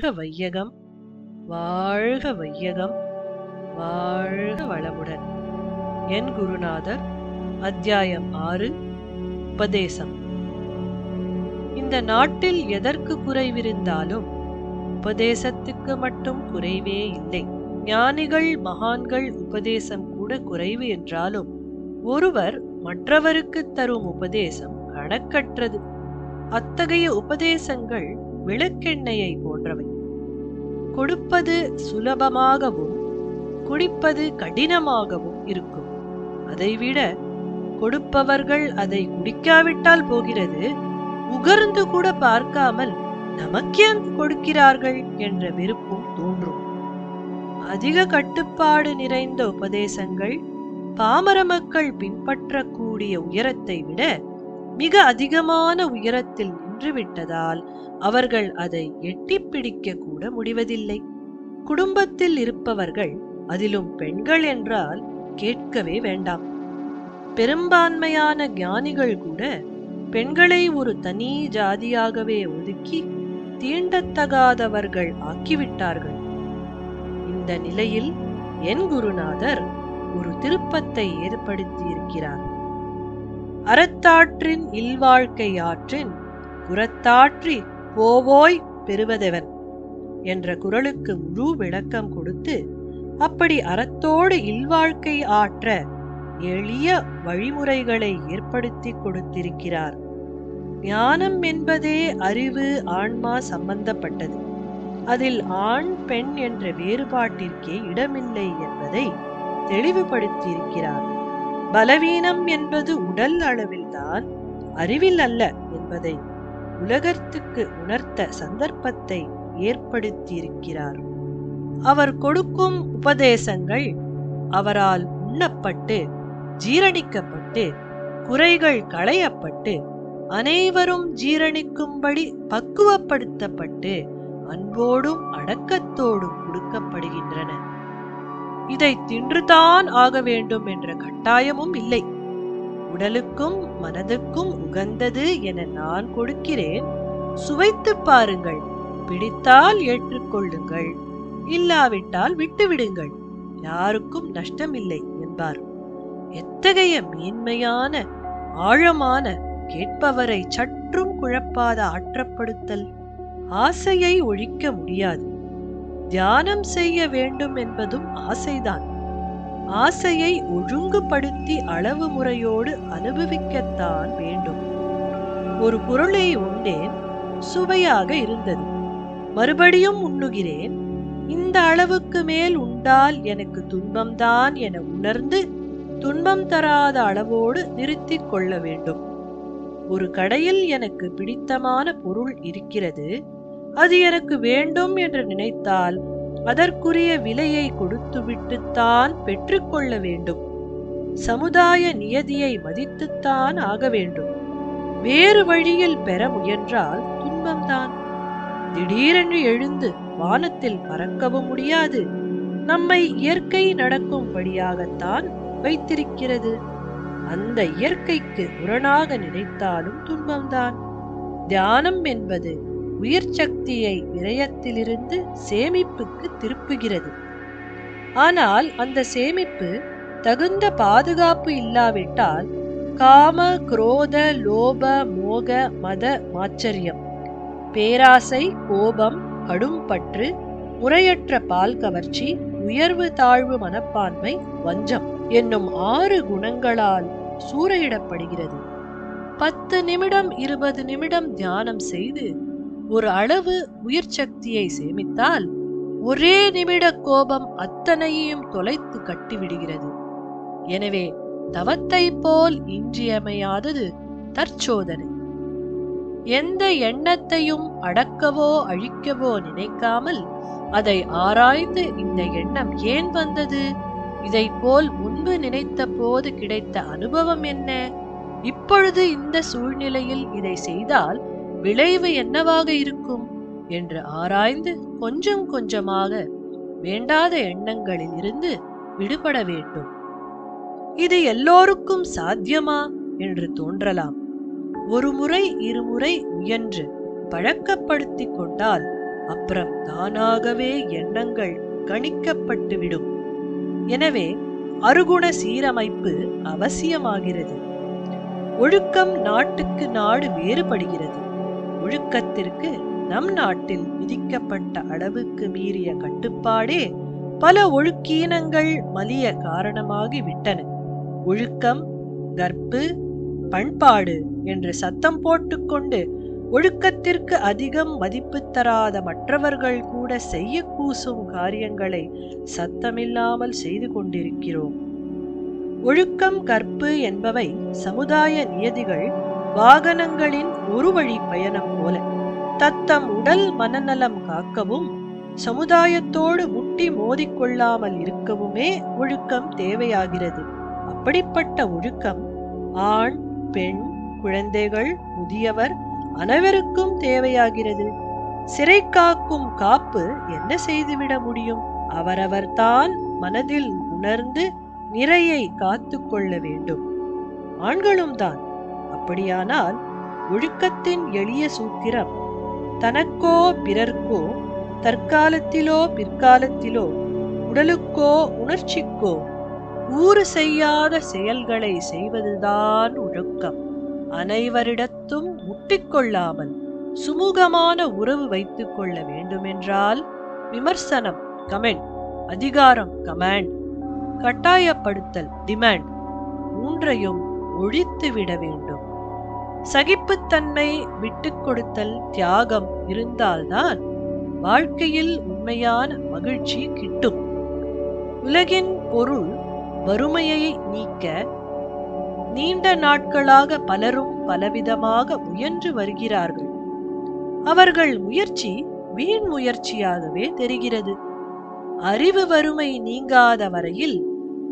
வாழ்க வையகம். வாழ்க வையகம். வாழ்க வளமுடன். என் குருநாதர் அத்தியாயம் ஆறு உபதேசம். இந்த நாட்டில் எதற்கு குறைவிருந்தாலும் உபதேசத்துக்கு மட்டும் குறைவே இல்லை. ஞானிகள் மகான்கள் உபதேசம் கூட குறைவு என்றாலும் ஒருவர் மற்றவருக்கு தரும் உபதேசம் கணக்கற்றது. அத்தகைய உபதேசங்கள் விளக்கெண்ணெயை போன்றவை. கொடுப்பது சுலபமாகவும் குடிப்பது கடினமாகவும் இருக்கும். அதைவிட கொடுப்பவர்கள் அதை குடிக்காவிட்டால் போகிறது உகர்ந்து கூட பார்க்காமல் நமக்கேன் கொடுக்கிறார்கள் என்ற வெறுப்பும் தோன்றும். அதிக கட்டுப்பாடு நிறைந்த உபதேசங்கள் பாமர மக்கள் பின்பற்றக்கூடிய உயரத்தை விட மிக அதிகமான உயரத்தில் நின்றுவிட்டதால் அவர்கள் அதை எட்டிப்பிடிக்க கூட முடிவதில்லை. குடும்பத்தில் இருப்பவர்கள் அதிலும் பெண்கள் என்றால் கேட்கவே வேண்டாம். பெரும்பான்மையான ஞானிகள் கூட பெண்களை ஒரு தனி ஜாதியாகவே ஒதுக்கி தீண்டத்தகாதவர்கள் ஆக்கிவிட்டார்கள். இந்த நிலையில் என் குருநாதர் ஒரு திருப்பத்தை ஏற்படுத்தியிருக்கிறார். அறத்தாற்றின் இல்வாழ்க்கை ஆற்றின் புறத்தாற்றி போவோய் பெறுவதவன் என்ற குரலுக்கு முழு விளக்கம் கொடுத்து அப்படி அறத்தோடு இல்வாழ்க்கை ஆற்ற எளிய வழிமுறைகளை ஏற்படுத்தி கொடுத்திருக்கிறார். ஞானம் என்பதே அறிவு ஆன்மா சம்பந்தப்பட்டது. அதில் ஆண் பெண் என்ற வேறுபாட்டிற்கே இடமில்லை என்பதை தெளிவுபடுத்தியிருக்கிறார். பலவீனம் என்பது உடல் அளவில்தான் அறிவில் அல்ல என்பதை உலகத்துக்கு உணர்த்த சந்தர்ப்பத்தை ஏற்படுத்தியிருக்கிறார். அவர் கொடுக்கும் உபதேசங்கள் அவரால் உண்ணப்பட்டு ஜீரணிக்கப்பட்டு குறைகள் களையப்பட்டு அனைவரும் ஜீரணிக்கும்படி பக்குவப்படுத்தப்பட்டு அன்போடும் அடக்கத்தோடும் கொடுக்கப்படுகின்றன. இதை தின்றுதான் ஆக வேண்டும் என்ற கட்டாயமும் இல்லை. உடலுக்கும் மனதுக்கும் உகந்தது என நான் கொடுக்கிறேன். சுவைத்து பாருங்கள். பிடித்தால் ஏற்றுக்கொள்ளுங்கள். இல்லாவிட்டால் விட்டுவிடுங்கள். யாருக்கும் நஷ்டமில்லை என்பார். எத்தகைய மேன்மையான ஆழமான கேட்பவரை சற்றும் குழப்பாத ஆற்றப்படுத்தல். ஆசையை ஒழிக்க முடியாது. தியானம் செய்ய வேண்டும் என்பதும் ஆசைதான். ஆசையை ஒழுங்குபடுத்தி அளவு முறையோடு அனுபவிக்கத்தான் வேண்டும். ஒரு பொருளை உண்டேன் சுவையாக இருந்தது. மறுபடியும் உண்ணுகிறேன் இந்த அளவுக்கு மேல் உண்டால் எனக்கு துன்பம்தான் என உணர்ந்து துன்பம் தராத அளவோடு நிறுத்திக் கொள்ள வேண்டும். ஒரு கடையில் எனக்கு பிடித்தமான பொருள் இருக்கிறது அது எனக்கு வேண்டும் என்று நினைத்தால் அதற்குரிய விலையை கொடுத்துவிட்டுத்தான் பெற்றுக்கொள்ள வேண்டும். சமுதாய நியதியை மதித்துத்தான் ஆக வேண்டும். வேறு வழியில் பெற முயன்றால் துன்பம்தான். திடீரென்று எழுந்து வானத்தில் பறக்கவும் முடியாது. நம்மை இயற்கை நடக்கும்படியாகத்தான் வைத்திருக்கிறது. அந்த இயற்கைக்கு உரணாக நினைத்தாலும் துன்பம்தான். தியானம் என்பது உயிர் சக்தியை விரயத்திலிருந்து சேமிப்புக்கு திருப்புகிறது. ஆனால் அந்த சேமிப்பு தகுந்த பாதுகாப்பு இல்லாவிட்டால் காம குரோத லோப மோக மத மாச்சரியம் பேராசை கோபம் கடும் பற்று முறையற்ற பால் கவர்ச்சி உயர்வு தாழ்வு மனப்பான்மை வஞ்சம் என்னும் ஆறு குணங்களால் சூறையிடப்படுகிறது. பத்து நிமிடம் இருபது நிமிடம் தியானம் செய்து ஒரு அளவு உயிர் சக்தியை சேமித்தால் ஒரே நிமிட கோபம் அத்தனையையும் தொலைத்து கட்டிவிடுகிறது. எனவே தவத்தை போல் இன்றியமையாதது தற்சோதனை. எந்த எண்ணத்தையும் அடக்கவோ அழிக்கவோ நினைக்காமல் அதை ஆராய்ந்து இந்த எண்ணம் ஏன் வந்தது? இதை போல் முன்பு நினைத்த போது கிடைத்த அனுபவம் என்ன? இப்பொழுது இந்த சூழ்நிலையில் இதை செய்தால் விளைவு என்னவாக இருக்கும் என்று ஆராய்ந்து கொஞ்சம் கொஞ்சமாக வேண்டாத எண்ணங்களில் இருந்து விடுபட வேண்டும். இது எல்லோருக்கும் சாத்தியமா என்று தோன்றலாம். ஒரு முறை இருமுறை முயன்று பழக்கப்படுத்திக் கொண்டால் அப்புறம் தானாகவே எண்ணங்கள் கணிக்கப்பட்டுவிடும். எனவே அருகுண சீரமைப்பு அவசியமாகிறது. ஒழுக்கம் நாட்டுக்கு நாடு வேறுபடுகிறது. ஒழுக்கத்திற்கு நம் நாட்டில் விதிக்கப்பட்ட அளவுக்கு மீறிய கட்டுப்பாடே பல ஒழுக்கீனங்கள் மலிய காரணமாகி விட்டன ஒழுக்கம் கற்பு பண்பாடு என்று சத்தம் போட்டுக்கொண்டு ஒழுக்கத்திற்கு அதிகம் மதிப்பு தராத மற்றவர்கள் கூட செய்ய கூசும் காரியங்களை சத்தமில்லாமல் செய்து கொண்டிருக்கிறோம். ஒழுக்கம் கற்பு என்பவை சமுதாய நியதிகள் வாகனங்களின் ஒரு வழி பயணம் போல தத்தம் உடல் மனநலம் காக்கவும் சமுதாயத்தோடு முட்டி மோதிக்கொள்ளாமல் இருக்கவுமே ஒழுக்கம் தேவையாகிறது. அப்படிப்பட்ட ஒழுக்கம் ஆண் பெண் குழந்தைகள் முதியவர் அனைவருக்கும் தேவையாகிறது. சிறை காக்கும் காப்பு என்ன செய்துவிட முடியும்? அவரவர்தான் மனதில் உணர்ந்து நிறையை காத்து கொள்ள வேண்டும். ஆண்களும் தான். அப்படியானால் ஒழுக்கத்தின் எளிய சூத்திரம் தனக்கோ பிறர்க்கோ தற்காலத்திலோ பிற்காலத்திலோ உடலுக்கோ உணர்ச்சிக்கோ ஊறு செய்யாத செயல்களை செய்வதுதான் ஒழுக்கம். அனைவரிடத்தும் முட்டிக்கொள்ளாமல் சுமூகமான உறவு வைத்துக் கொள்ள வேண்டுமென்றால் விமர்சனம் கமெண்ட் அதிகாரம் கமாண்ட் கட்டாயப்படுத்தல் டிமாண்ட் மூன்றையும் ஒழித்துவிட வேண்டும். சகிப்புத்தன்மை விட்டுக் கொடுத்தல் தியாகம் இருந்தால்தான் வாழ்க்கையில் உண்மையான மகிழ்ச்சி கிட்டும். உலகின் பொருள் வறுமையை நீக்க நீண்ட நாட்களாக பலரும் பலவிதமாக முயன்று வருகிறார்கள். அவர்கள் முயற்சி வீண் முயற்சியாகவே தெரிகிறது. அறிவு வறுமை நீங்காத வரையில்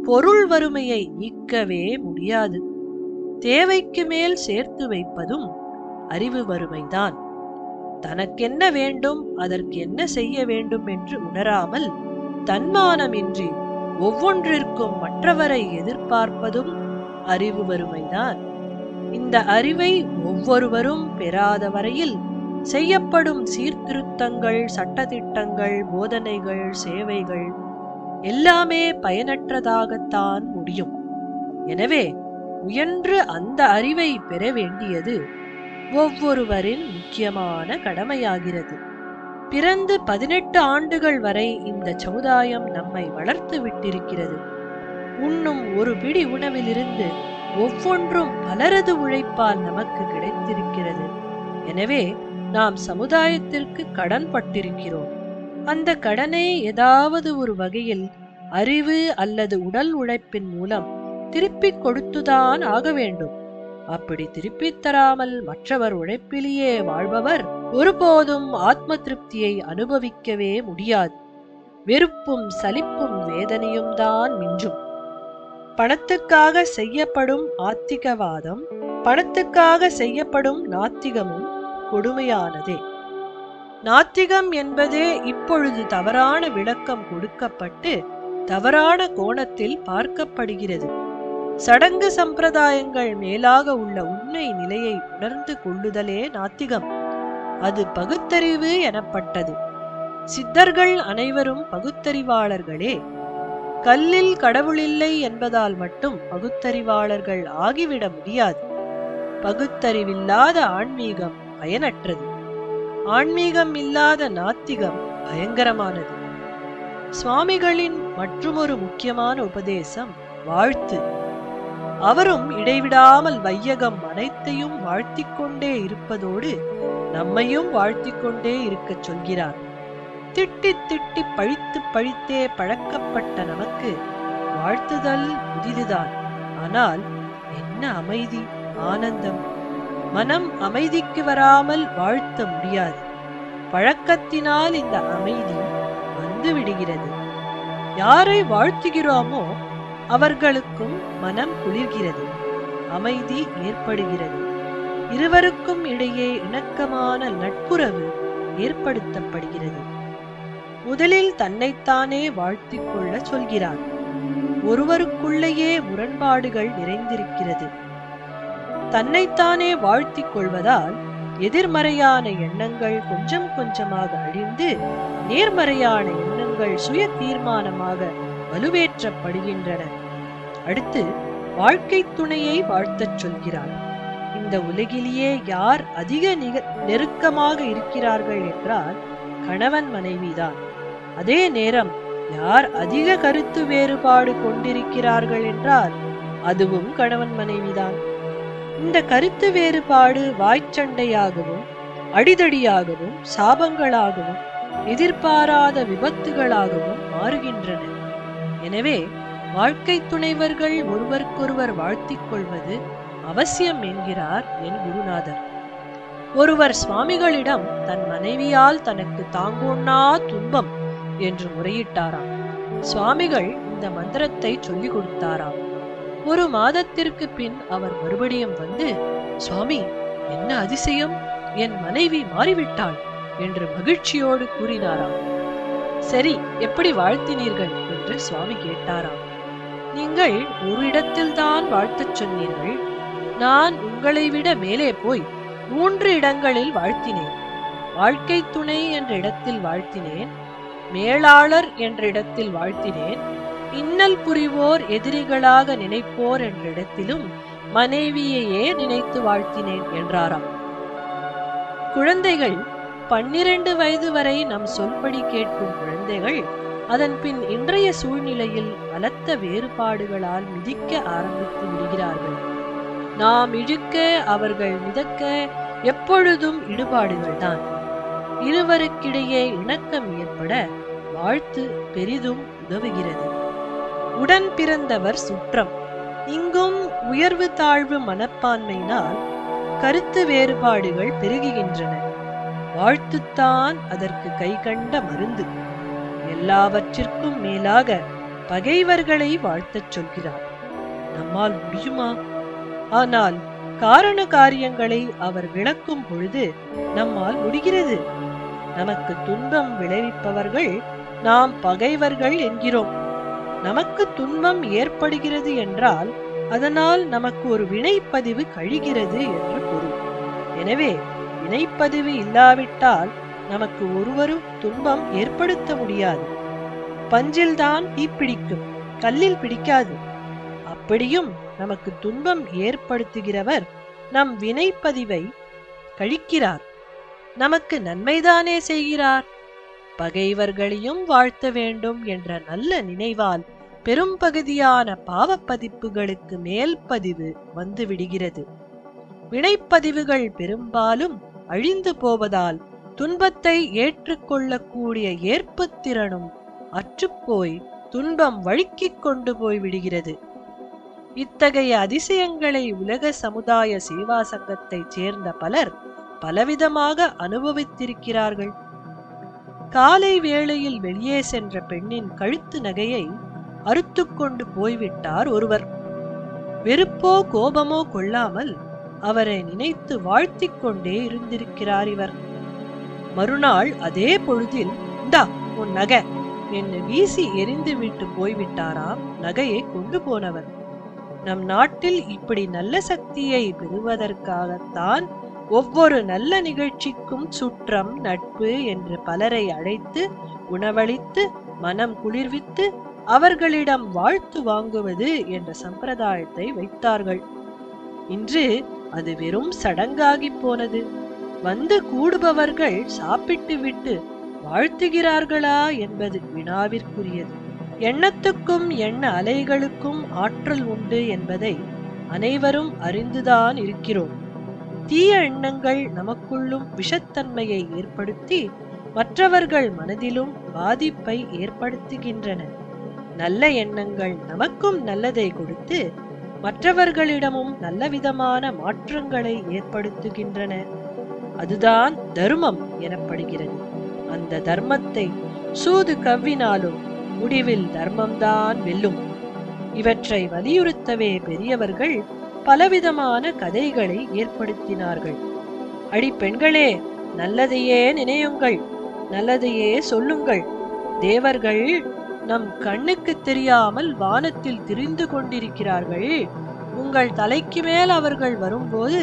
பொருள் வறுமையை நீக்கவே முடியாது. தேவைக்கு மேல் சேர்த்து வைப்பதும் அறிவு வறுமைதான். தனக்கென்ன வேண்டும் அதற்கு என்ன செய்ய வேண்டும் என்று உணராமல் தன்மானமின்றி ஒவ்வொன்றிற்கும் மற்றவரை எதிர்பார்ப்பதும் அறிவு வறுமைதான். இந்த அறிவை ஒவ்வொருவரும் பெறாத வரையில் செய்யப்படும் சீர்திருத்தங்கள் சட்டத்திட்டங்கள் போதனைகள் சேவைகள் எல்லாமே பயனற்றதாகத்தான் முடியும். எனவே உயன்று அந்த அறிவை பெற வேண்டியது ஒவ்வொருவரின் முக்கியமான கடமையாகிறது. பிறந்து பதினெட்டு ஆண்டுகள் வரை இந்த சமுதாயம் நம்மை வளர்த்து விட்டிருக்கிறது. உண்ணும் ஒரு பிடி உணவிலிருந்து ஒவ்வொன்றும் பலரது உழைப்பால் நமக்கு கிடைத்திருக்கிறது. எனவே நாம் சமுதாயத்திற்கு கடன் பட்டிருக்கிறோம். அந்த கடனை ஏதாவது ஒரு வகையில் அறிவு அல்லது உடல் உழைப்பின் மூலம் திருப்பிக் கொடுத்துதான் ஆக வேண்டும். அப்படி திருப்பித் தராமல் மற்றவர் உழைப்பிலேயே வாழ்பவர் ஒருபோதும் ஆத்ம திருப்தியை அனுபவிக்கவே முடியாது. வெறுப்பும் சலிப்பும் வேதனையும் தான் மிஞ்சும். பணத்துக்காக செய்யப்படும் ஆத்திகவாதம் பணத்துக்காக செய்யப்படும் நாத்திகமும் கொடுமையானதே. நாத்திகம் என்பதே இப்பொழுது தவறான விளக்கம் கொடுக்கப்பட்டு தவறான கோணத்தில் பார்க்கப்படுகிறது. சடங்கு சம்பிரதாயங்கள் மேலாக உள்ள உண்மை நிலையை உணர்ந்து கொள்ளுதலே நாத்திகம். அது பகுத்தறிவு எனப்பட்டது. சித்தர்கள் அனைவரும் பகுத்தறிவாளர்களே. கல்லில் கடவுளில்லை என்பதால் மட்டும் பகுத்தறிவாளர்கள் ஆகிவிட முடியாது. பகுத்தறிவில்லாத ஆன்மீகம் பயனற்றது. ஆன்மீகம் இல்லாத நாத்திகம் பயங்கரமானது. சுவாமிகளின் மற்றுமொரு முக்கியமான உபதேசம் வாழ்த்து. அவரும் இடைவிடாமல் வையகம் அனைத்தையும் வாழ்த்திக் கொண்டே இருப்பதோடு நம்மையும் வாழ்த்திக் கொண்டே இருக்கச் சொல்கிறார். திட்டி திட்டி பழித்து பழித்தே பழக்கப்பட்ட நமக்கு வாழ்த்துதல் புதிதுதான். ஆனால் என்ன அமைதி ஆனந்தம்? மனம் அமைதிக்கு வராமல் வாழ்த்த முடியாது. பழக்கத்தினால் இந்த அமைதி வந்து விடுகிறது யாரை வாழ்த்துகிறோமோ அவர்களுக்கும் மனம் குளிர்கிறது அமைதி ஏற்படுகிறது. இருவருக்கும் இடையே இணக்கமான நட்புறவு ஏற்படுத்தப்படுகிறது. முதலில் தன்னைத்தானே வாழ்த்திக் கொள்ள சொல்கிறார். ஒருவருக்குள்ளேயே முரண்பாடுகள் நிறைந்திருக்கிறது. தன்னைத்தானே வாழ்த்திக் கொள்வதால் எதிர்மறையான எண்ணங்கள் கொஞ்சம் கொஞ்சமாக அழிந்து நேர்மறையான எண்ணங்கள் சுய தீர்மானமாக வலுவேற்றப்படுகின்றன. அடுத்து வாழ்க்கை துணையை வாழ்த்தச் சொல்கிறார். இந்த உலகிலேயே யார் அதிக நிக- நெருக்கமாக இருக்கிறார்கள் என்றால் கணவன் மனைவிதான். அதே நேரம் யார் அதிக கருத்து வேறுபாடு கொண்டிருக்கிறார்கள் என்றால் அதுவும் கணவன் மனைவிதான். இந்த கருத்து வேறுபாடு வாய்ச்சண்டையாகவும் அடிதடியாகவும் சாபங்களாகவும் எதிர்பாராத விபத்துகளாகவும் மாறுகின்றன. எனவே வாழ்க்கை துணைவர்கள் ஒருவருக்கொருவர் வாழ்த்திக் கொள்வது அவசியம் என்கிறார் என் குருநாதர். ஒருவர் சுவாமிகளிடம் தன் மனைவியால் தனக்கு தாங்கோண்ணா துன்பம் என்று முறையிட்டாராம். சுவாமிகள் இந்த மந்திரத்தை சொல்லிக் கொடுத்தாராம். ஒரு மாதத்திற்கு பின் அவர் மறுபடியும் வந்து சுவாமி என்ன அதிசயம்? என் மனைவி மாறிவிட்டாள் என்று மகிழ்ச்சியோடு கூறினாராம். சரி எப்படி வாழ்த்தினீர்கள்? என்று சுவாமி கேட்டாராம். நீங்கள் ஒரு இடத்தில்தான் வாழ்த்தச் சொன்னீர்கள். நான் உங்களை விட மேலே போய் மூன்று இடங்களில் வாழ்த்தினேன். வாழ்க்கை துணை என்ற இடத்தில் வாழ்த்தினேன். மேலாளர் என்ற இடத்தில் வாழ்த்தினேன். இன்னல் புரிவோர் எதிரிகளாக நினைப்போர் என்ற இடத்திலும் மனைவியையே நினைத்து வாழ்த்தினேன் என்றாராம். குழந்தைகள் பன்னிரண்டு வயது வரை நம் சொல்படி கேட்கும் குழந்தைகள் அதன் பின் இன்றைய சூழ்நிலையில் பலத்த வேறுபாடுகளால் மிதிக்க ஆரம்பித்து விடுகிறார்கள். நாம் இழுக்க அவர்கள் மிதக்க எப்பொழுதும் இடுபாடுகள்தான். இருவருக்கிடையே இணக்கம் ஏற்பட வாழ்த்து பெரிதும் உதவுகிறது. உடன் பிறந்தவர் சுற்றம். இங்கும் உயர்வு தாழ்வு மனப்பான்மையினால் கருத்து வேறுபாடுகள் பெருகுகின்றன. வாழ்த்துத்தான் அதற்கு கைகண்ட மருந்து. எல்லாவற்றிற்கும் மேலாக பகைவர்களை வாழ்த்தச் சொல்கிறார். நம்மால் முடியுமா? ஆனால் காரண காரியங்களை அவர் விளக்கும் பொழுது நம்மால் முடிகிறது. நமக்கு துன்பம் விளைவிப்பவர்கள் நாம் பகைவர்கள் என்கிறோம். நமக்கு துன்பம் ஏற்படுகிறது என்றால் அதனால் நமக்கு ஒரு வினைப்பதிவு கழிகிறது என்று பொருள். எனவே வினைப்பதிவு இல்லாவிட்டால் நமக்கு ஒருவரும் துன்பம் ஏற்படுத்த முடியாது. பஞ்சில்தான் தீப்பிடிக்கும் கல்லில் பிடிக்காது. அப்படியும் நமக்கு துன்பம் ஏற்படுத்துகிறவர் நம் வினைப்பதிவை கழிக்கிறார். நமக்கு நன்மைதானே செய்கிறார். பகைவர்களையும் வாழ்த்த வேண்டும் என்ற நல்ல நினைவால் பெரும்பகுதியான பாவப்பதிப்புகளுக்கு மேல் பதிவு வந்துவிடுகிறது வினைப்பதிவுகள் பெரும்பாலும் அழிந்து போவதால் துன்பத்தை ஏற்றுக்கொள்ளக்கூடிய ஏற்புத்திறனும் அற்றுப்போய் துன்பம் வழுக்கிக் கொண்டு போய் விடுகிறது இத்தகைய அதிசயங்களை உலக சமுதாய சேவா சங்கத்தைச் சேர்ந்த பலர் பலவிதமாக அனுபவித்திருக்கிறார்கள். காலை வேளையில் வெளியே சென்ற பெண்ணின் கழுத்து நகையை அறுத்துக்கொண்டு போய்விட்டார் ஒருவர். வெறுப்போ கோபமோ கொள்ளாமல் அவரை நினைத்து வாழ்த்திக் கொண்டே இருந்திருக்கிறார் இவர். மறுநாள் அதே பொழுதில் இந்தா உன் நகை. என்று வீசி எரிந்து விட்டு போய்விட்டாராம் நகையை கொண்டு போனவர். நம் நாட்டில் இப்படி நல்ல சக்தியை பெறுவதற்காகத்தான் ஒவ்வொரு நல்ல நிகழ்ச்சிக்கும் சுற்றம் நட்பு என்று பலரை அழைத்து உணவளித்து மனம் குளிர்வித்து அவர்களிடம் வாழ்த்து வாங்குவது என்ற சம்பிரதாயத்தை வைத்தார்கள். இன்று அது வெறும் சடங்காகி போனது. வந்து கூடுபவர்கள் சாப்பிட்டு விட்டு வாழ்த்துகிறார்களா என்பது வினாவிற்குரியது. எண்ணத்துக்கும் எண்ண அலைகளுக்கும் ஆற்றல் உண்டு என்பதை அனைவரும் அறிந்துதான் இருக்கிறோம். தீய எண்ணங்கள் நமக்குள்ளும் விஷத்தன்மையை ஏற்படுத்தி மற்றவர்கள் மனதிலும் பாதிப்பை ஏற்படுத்துகின்றன. நல்ல எண்ணங்கள் நமக்கும் நல்லதை கொடுத்து மற்றவர்களிடமும் நல்லவிதமான மாற்றங்களை ஏற்படுத்துகின்றன. அதுதான் தர்மம் எனப்படுகிறது. அந்த தர்மத்தை சூது கவ்வினாலும் முடிவில் தர்மம்தான் வெல்லும். இவற்றை வலியுறுத்தவே பெரியவர்கள் பலவிதமான கதைகளை ஏற்படுத்தினார்கள். அடி பெண்களே நல்லதையே நினையுங்கள் நல்லதையே சொல்லுங்கள். தேவர்கள் நம் கண்ணுக்கு தெரியாமல் வானத்தில் திரிந்து கொண்டிருக்கிறார்கள். உங்கள் தலைக்கு மேல் அவர்கள் வரும்போது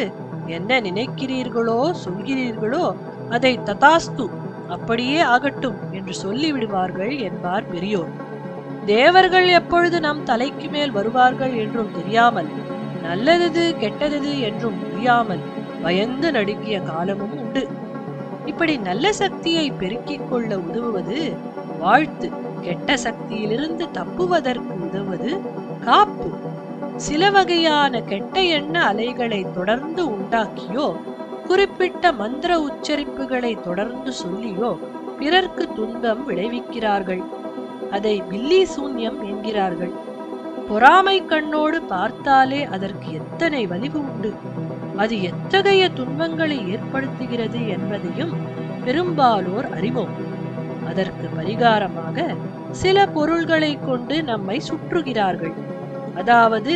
என்ன நினைக்கிறீர்களோ சொல்கிறீர்களோ அதை ததாஸ்து அப்படியே ஆகட்டும் என்று சொல்லிவிடுவார்கள் என்பார் பெரியோர். தேவர்கள் எப்பொழுது நம் தலைக்கு மேல் வருவார்கள் என்றும் தெரியாமல் நல்லதது கெட்டதது என்றும் புரியாமல் பயந்து நடுங்கிய காலமும் உண்டு. இப்படி நல்ல சக்தியை பெருக்கிக் கொள்ள உதவுவது வாழ்த்து. கெட்ட சக்தியிலிருந்து தப்புவதற்கு உதவுவது காப்பு. சில வகையான கெட்ட எண்ண அலைகளை தொடர்ந்து உண்டாக்கியோ குறிப்பிட்ட மந்திர உச்சரிப்புகளை தொடர்ந்து சொல்லியோ பிறர்க்கு துன்பம் விளைவிக்கிறார்கள். அதை பில்லி சூன்யம் என்கிறார்கள். பொறாமை கண்ணோடு பார்த்தாலே அதற்கு எத்தனை வலிவு உண்டு? அது எத்தகைய துன்பங்களை ஏற்படுத்துகிறது என்பதையும் பெரும்பாலோர் அறிவோம். அதற்கு பரிகாரமாக சில பொருள்களை கொண்டு நம்மை சுற்றுகிறார்கள். அதாவது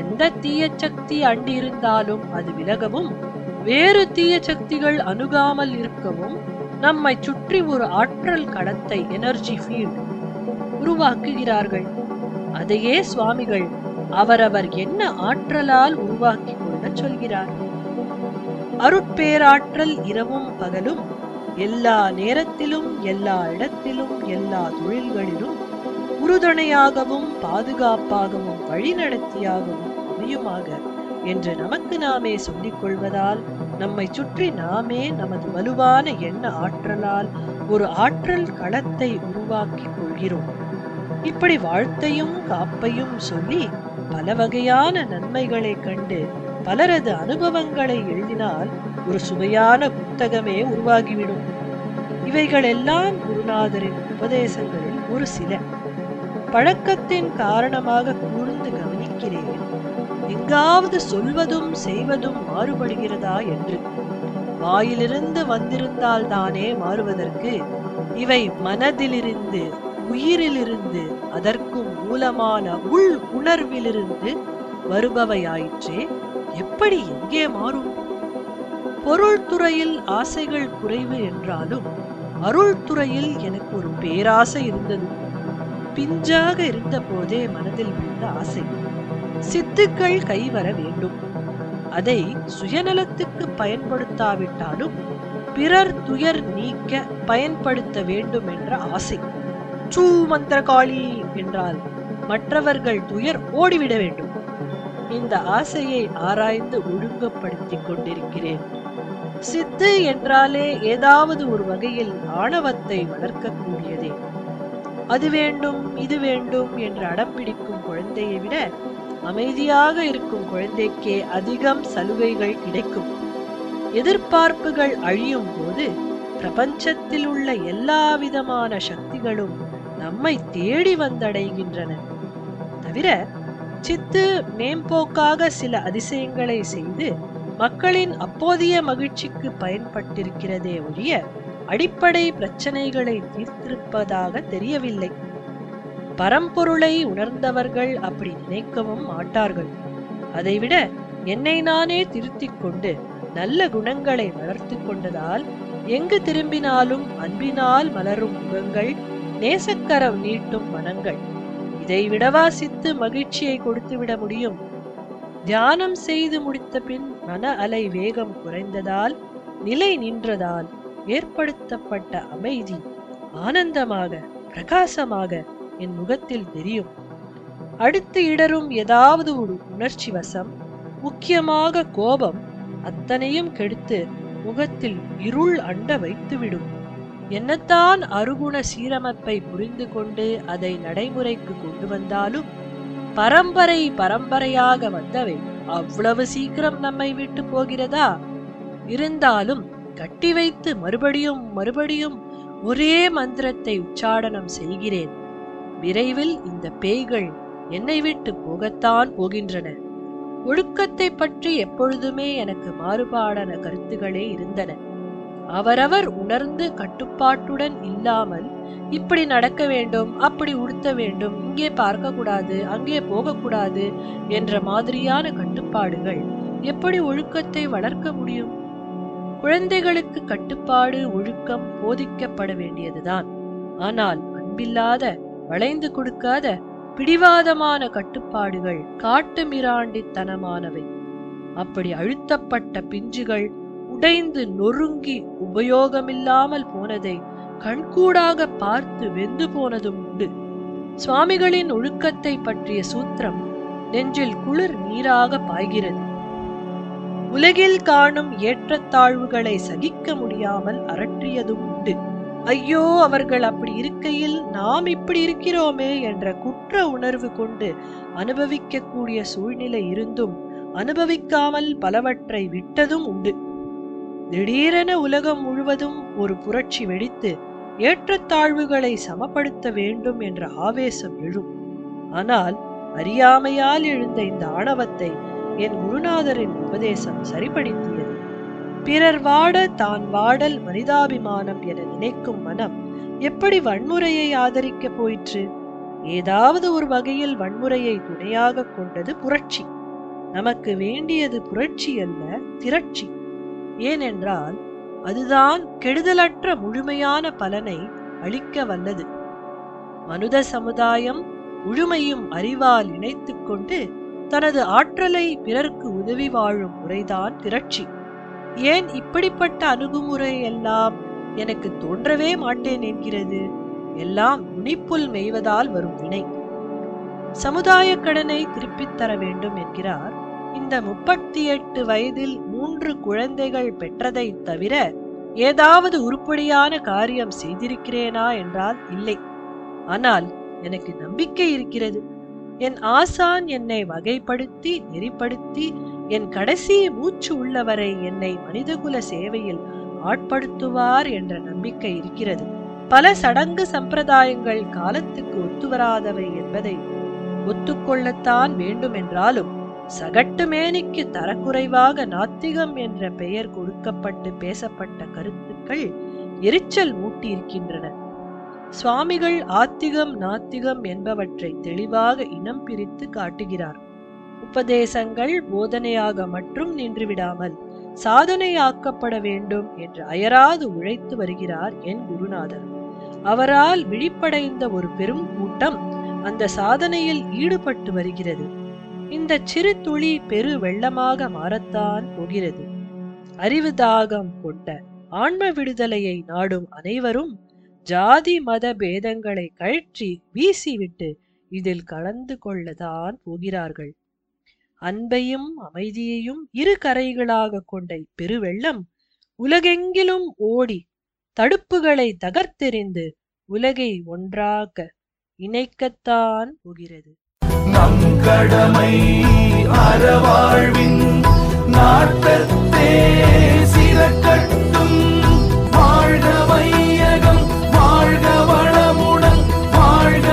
எந்த தீய சக்தி அண்டிருந்தாலும் அது விலகவும் வேறு தீய சக்திகள் அணுகாமல் இருக்கவும் நம்மை சுற்றி ஒரு ஆற்றல் கடத்தை எனர்ஜி ஃபீல்ட் உருவாக்குகிறார்கள். அதையே சுவாமிகள் அவரவர் என்ன ஆற்றலால் உருவாக்கி கொள்ள சொல்கிறார்? அருட்பேராற்றல் இரவும் பகலும் எல்லா நேரத்திலும் எல்லா இடத்திலும் எல்லா தொழில்களிலும் உறுதுணையாகவும் பாதுகாப்பாகவும் வழிநடத்தியாகவும் அமையுமாக என்று நமக்கு நாமே சொல்லிக் கொள்வதால் நம்மை சுற்றி நாமே நமது வலுவான எண்ண ஆற்றலால் ஒரு ஆற்றல் களத்தை உருவாக்கிக் கொள்கிறோம். இப்படி வாழ்த்தையும் காப்பையும் சொல்லி பல வகையான நன்மைகளை கண்டு பலரது அனுபவங்களை எழுதினால் ஒரு சுவையான புத்தகமே உருவாகிவிடும். இவைகளெல்லாம் குருநாதரின் உபதேசங்களில் ஒரு சில. பழக்கத்தின் காரணமாக கூர்ந்து கவனிக்கிறேன். எங்காவது சொல்வதும் செய்வதும் மாறுபடுகிறதா என்று. வாயிலிருந்து வந்திருந்தால் தானே மாறுவதற்கு. இவை மனதிலிருந்து உயிரிலிருந்து அதற்கும் மூலமான உள் உணர்விலிருந்து வருபவையாயிற்றே. எப்படி எங்கே மாறும்? பொருள் துறையில் ஆசைகள் குறைவு என்றாலும் அருள் துறையில் எனக்கு ஒரு பேராசை இருந்தது. பிஞ்சாக இருந்த போதே மனதில் விழுந்த ஆசை சித்துக்கள் கைவர வேண்டும். அதை சுயநலத்துக்கு பயன்படுத்தாவிட்டாலும் பிறர் துயர் நீக்க பயன்படுத்த வேண்டும் என்ற ஆசை. சூ மந்திரகாளி என்றால் மற்றவர்கள் துயர் ஓடிவிட வேண்டும். இந்த ஆசையை ஆராய்ந்து ஒழுங்குபடுத்திக் கொண்டிருக்கிறேன். சித்து என்றாலே ஏதாவது ஒரு வகையில் ஆணவத்தை வளர்க்கக்கூடியதே. அது வேண்டும் இது வேண்டும் என்று அடம்பிடிக்கும் குழந்தையை விட அமைதியாக இருக்கும் குழந்தைக்கே அதிகம் சலுகைகள் கிடைக்கும். எதிர்பார்ப்புகள் அழியும் போது பிரபஞ்சத்தில் உள்ள எல்லா விதமான சக்திகளும் நம்மை தேடி வந்தடைகின்றன. தவிர சித்து மேம்போக்காக சில அதிசயங்களை செய்து மக்களின் அப்போதைய மகிழ்ச்சிக்கு பயன்பட்டிருக்கிறதே ஒழிய அடிப்படை பிரச்சனைகளை தீர்த்திருப்பதாக தெரியவில்லை. பரம்பொருளை உணர்ந்தவர்கள் அப்படி நினைக்கவும் மாட்டார்கள். அதைவிட என்னை நானே திருத்திக் கொண்டு நல்ல குணங்களை வளர்த்து கொண்டதால் எங்கு திரும்பினாலும் அன்பினால் மலரும் முகங்கள் நேசக்கரம் நீட்டும் மனங்கள் இதை விடவா சித்து மகிழ்ச்சியை கொடுத்துவிட முடியும்? தியானம் செய்து முடித்த பின் மன அலை வேகம் குறைந்ததால் நிலை நின்றதால் ஏற்படுத்தப்பட்ட அமைதி ஆனந்தமாக பிரகாசமாக என் முகத்தில் தெரியும். அடுத்து இடரும் ஏதாவது ஒரு உணர்ச்சி வசம் முக்கியமாக கோபம் அத்தனையும் கெடுத்து முகத்தில் இருள் அண்ட வைத்துவிடும். என்னத்தான் அருகுண சீரமைப்பை புரிந்து கொண்டு அதை நடைமுறைக்கு கொண்டு வந்தாலும் பரம்பரை பரம்பரையாக வந்தவை அவ்வளவு சீக்கிரம் நம்மை விட்டு போகிறதா? இருந்தாலும் கட்டி வைத்து மறுபடியும் மறுபடியும் ஒரே மந்திரத்தை உச்சாடனம் செய்கிறேன். விரைவில் இந்த பேய்கள் என்னை விட்டு போகத்தான் போகின்றன. ஒழுக்கத்தை பற்றி எப்பொழுதுமே எனக்கு மாறுபாடான கருத்துகளே இருந்தன. அவரவர் உணர்ந்து கட்டுப்பாட்டுடன் இல்லாமல் இப்படி நடக்க வேண்டும் அப்படி உடுத்த வேண்டும் இங்கே பார்க்க கூடாது அங்கே போகக்கூடாது என்ற மாதிரியான கட்டுப்பாடுகள் எப்படி ஒழுக்கத்தை வளர்க்க முடியும்? குழந்தைகளுக்கு கட்டுப்பாடு ஒழுக்கம் போதிக்கப்பட வேண்டியதுதான். ஆனால் அன்பில்லாத வளைந்து கொடுக்காத பிடிவாதமான கட்டுப்பாடுகள் காட்டு மிராண்டித்தனமானவை அப்படி அழுத்தப்பட்ட பிஞ்சுகள் உடைந்து நொறுங்கி உபயோகமில்லாமல் போனதை கண்கூடாக பார்த்து வெந்து போனதும் உண்டு. சுவாமிகளின் ஒழுக்கத்தை பற்றிய சூத்திரம் நெஞ்சில் குளிர் நீராக பாய்கிறது. உலகில் காணும் ஏற்றத்தாழ்வுகளை சகிக்க முடியாமல் அரற்றியதும் உண்டு. ஐயோ அவர்கள் அப்படி இருக்கையில் நாம் இப்படி இருக்கிறோமே என்ற குற்ற உணர்வு கொண்டு அனுபவிக்கக்கூடிய சூழ்நிலை இருந்தும் அனுபவிக்காமல் பலவற்றை விட்டதும் உண்டு. திடீரென உலகம் முழுவதும் ஒரு புரட்சி வெடித்து ஏற்றத்தாழ்வுகளை சமப்படுத்த வேண்டும் என்ற ஆவேசம் எழும். ஆனால் அறியாமையால் எழுந்த இந்த ஆணவத்தை என் குருநாதரின் உபதேசம் சரிப்படுத்தியது. பிறர் வாட தான் வாடல் மனிதாபிமானம் என நினைக்கும் மனம் எப்படி வன்முறையை ஆதரிக்க போயிற்று? ஏதாவது ஒரு வகையில் வன்முறையை துணையாக கொண்டது புரட்சி. நமக்கு வேண்டியது புரட்சி அல்ல திரட்சி. ஏனென்றால் அதுதான் கெடுதலற்ற முழுமையான பலனை அளிக்க வல்லது. மனுத சமுதாயம் முழுமையும் அறிவால் இணைத்துக் கொண்டு தனது ஆற்றலை பிறர்க்கு உதவி வாழும் முறைதான் திரட்சி. ஏன் இப்படிப்பட்ட அணுகுமுறை எல்லாம் எனக்கு தோன்றவே மாட்டேன் என்கிறது? எல்லாம் நுனிப்புல் மெய்வதால் வரும் வினை. சமுதாய கடனை திருப்பித் தர வேண்டும் என்கிறார் இந்த முப்பத்தி எட்டு வயதில் மூன்று குழந்தைகள் பெற்றதை தவிர ஏதாவது உருப்படியான காரியம் செய்திருக்கிறேனா என்றால் இல்லை. ஆனால் எனக்கு நம்பிக்கை இருக்கிறது. என் ஆசான் என்னை வகைப்படுத்தி நெறிப்படுத்தி என் கடைசி மூச்சு உள்ளவரை என்னை மனிதகுல சேவையில் ஆட்படுத்துவார் என்ற நம்பிக்கை இருக்கிறது. பல சடங்கு சம்பிரதாயங்கள் காலத்துக்கு ஒத்துவராதவை என்பதை ஒத்துக்கொள்ளத்தான் வேண்டும் என்றாலும் சகட்டு மேனிக்கு தரக்குறைவாக நாத்திகம் என்ற பெயர் கொடுக்கப்பட்டு பேசப்பட்ட கருத்துக்கள் எரிச்சல் ஊட்டியிருக்கின்றன. சுவாமிகள் ஆத்திகம் நாத்திகம் என்பவற்றை தெளிவாக இனம் பிரித்து காட்டுகிறார். உபதேசங்கள் போதனையாக மட்டும் நின்றுவிடாமல் சாதனையாக்கப்பட வேண்டும் என்று அயராது உழைத்து வருகிறார் என் குருநாதர். அவரால் விழிப்படைந்த ஒரு பெரும் கூட்டம் அந்த சாதனையில் ஈடுபட்டு வருகிறது. இந்த சிறு துளி பெரு வெள்ளமாக மாறத்தான் போகிறது. அறிவு தாகம் கொண்ட ஆன்ம விடுதலையை நாடும் அனைவரும் ஜாதி மத பேதங்களை கழற்றி வீசிவிட்டு இதில் கலந்து கொள்ளதான் போகிறார்கள். அன்பையும் அமைதியையும் இரு கரைகளாக கொண்ட இப்பெருவெள்ளம் உலகெங்கிலும் ஓடி தடுப்புகளை தகர்த்தெறிந்து உலகை ஒன்றாக இணைக்கத்தான் போகிறது. கடமை அறவாழ்வின் நாட்டத்தே சிறக்கட்டும் வாழ்க வையகம் வாழ்க வளமுடன் வாழ்க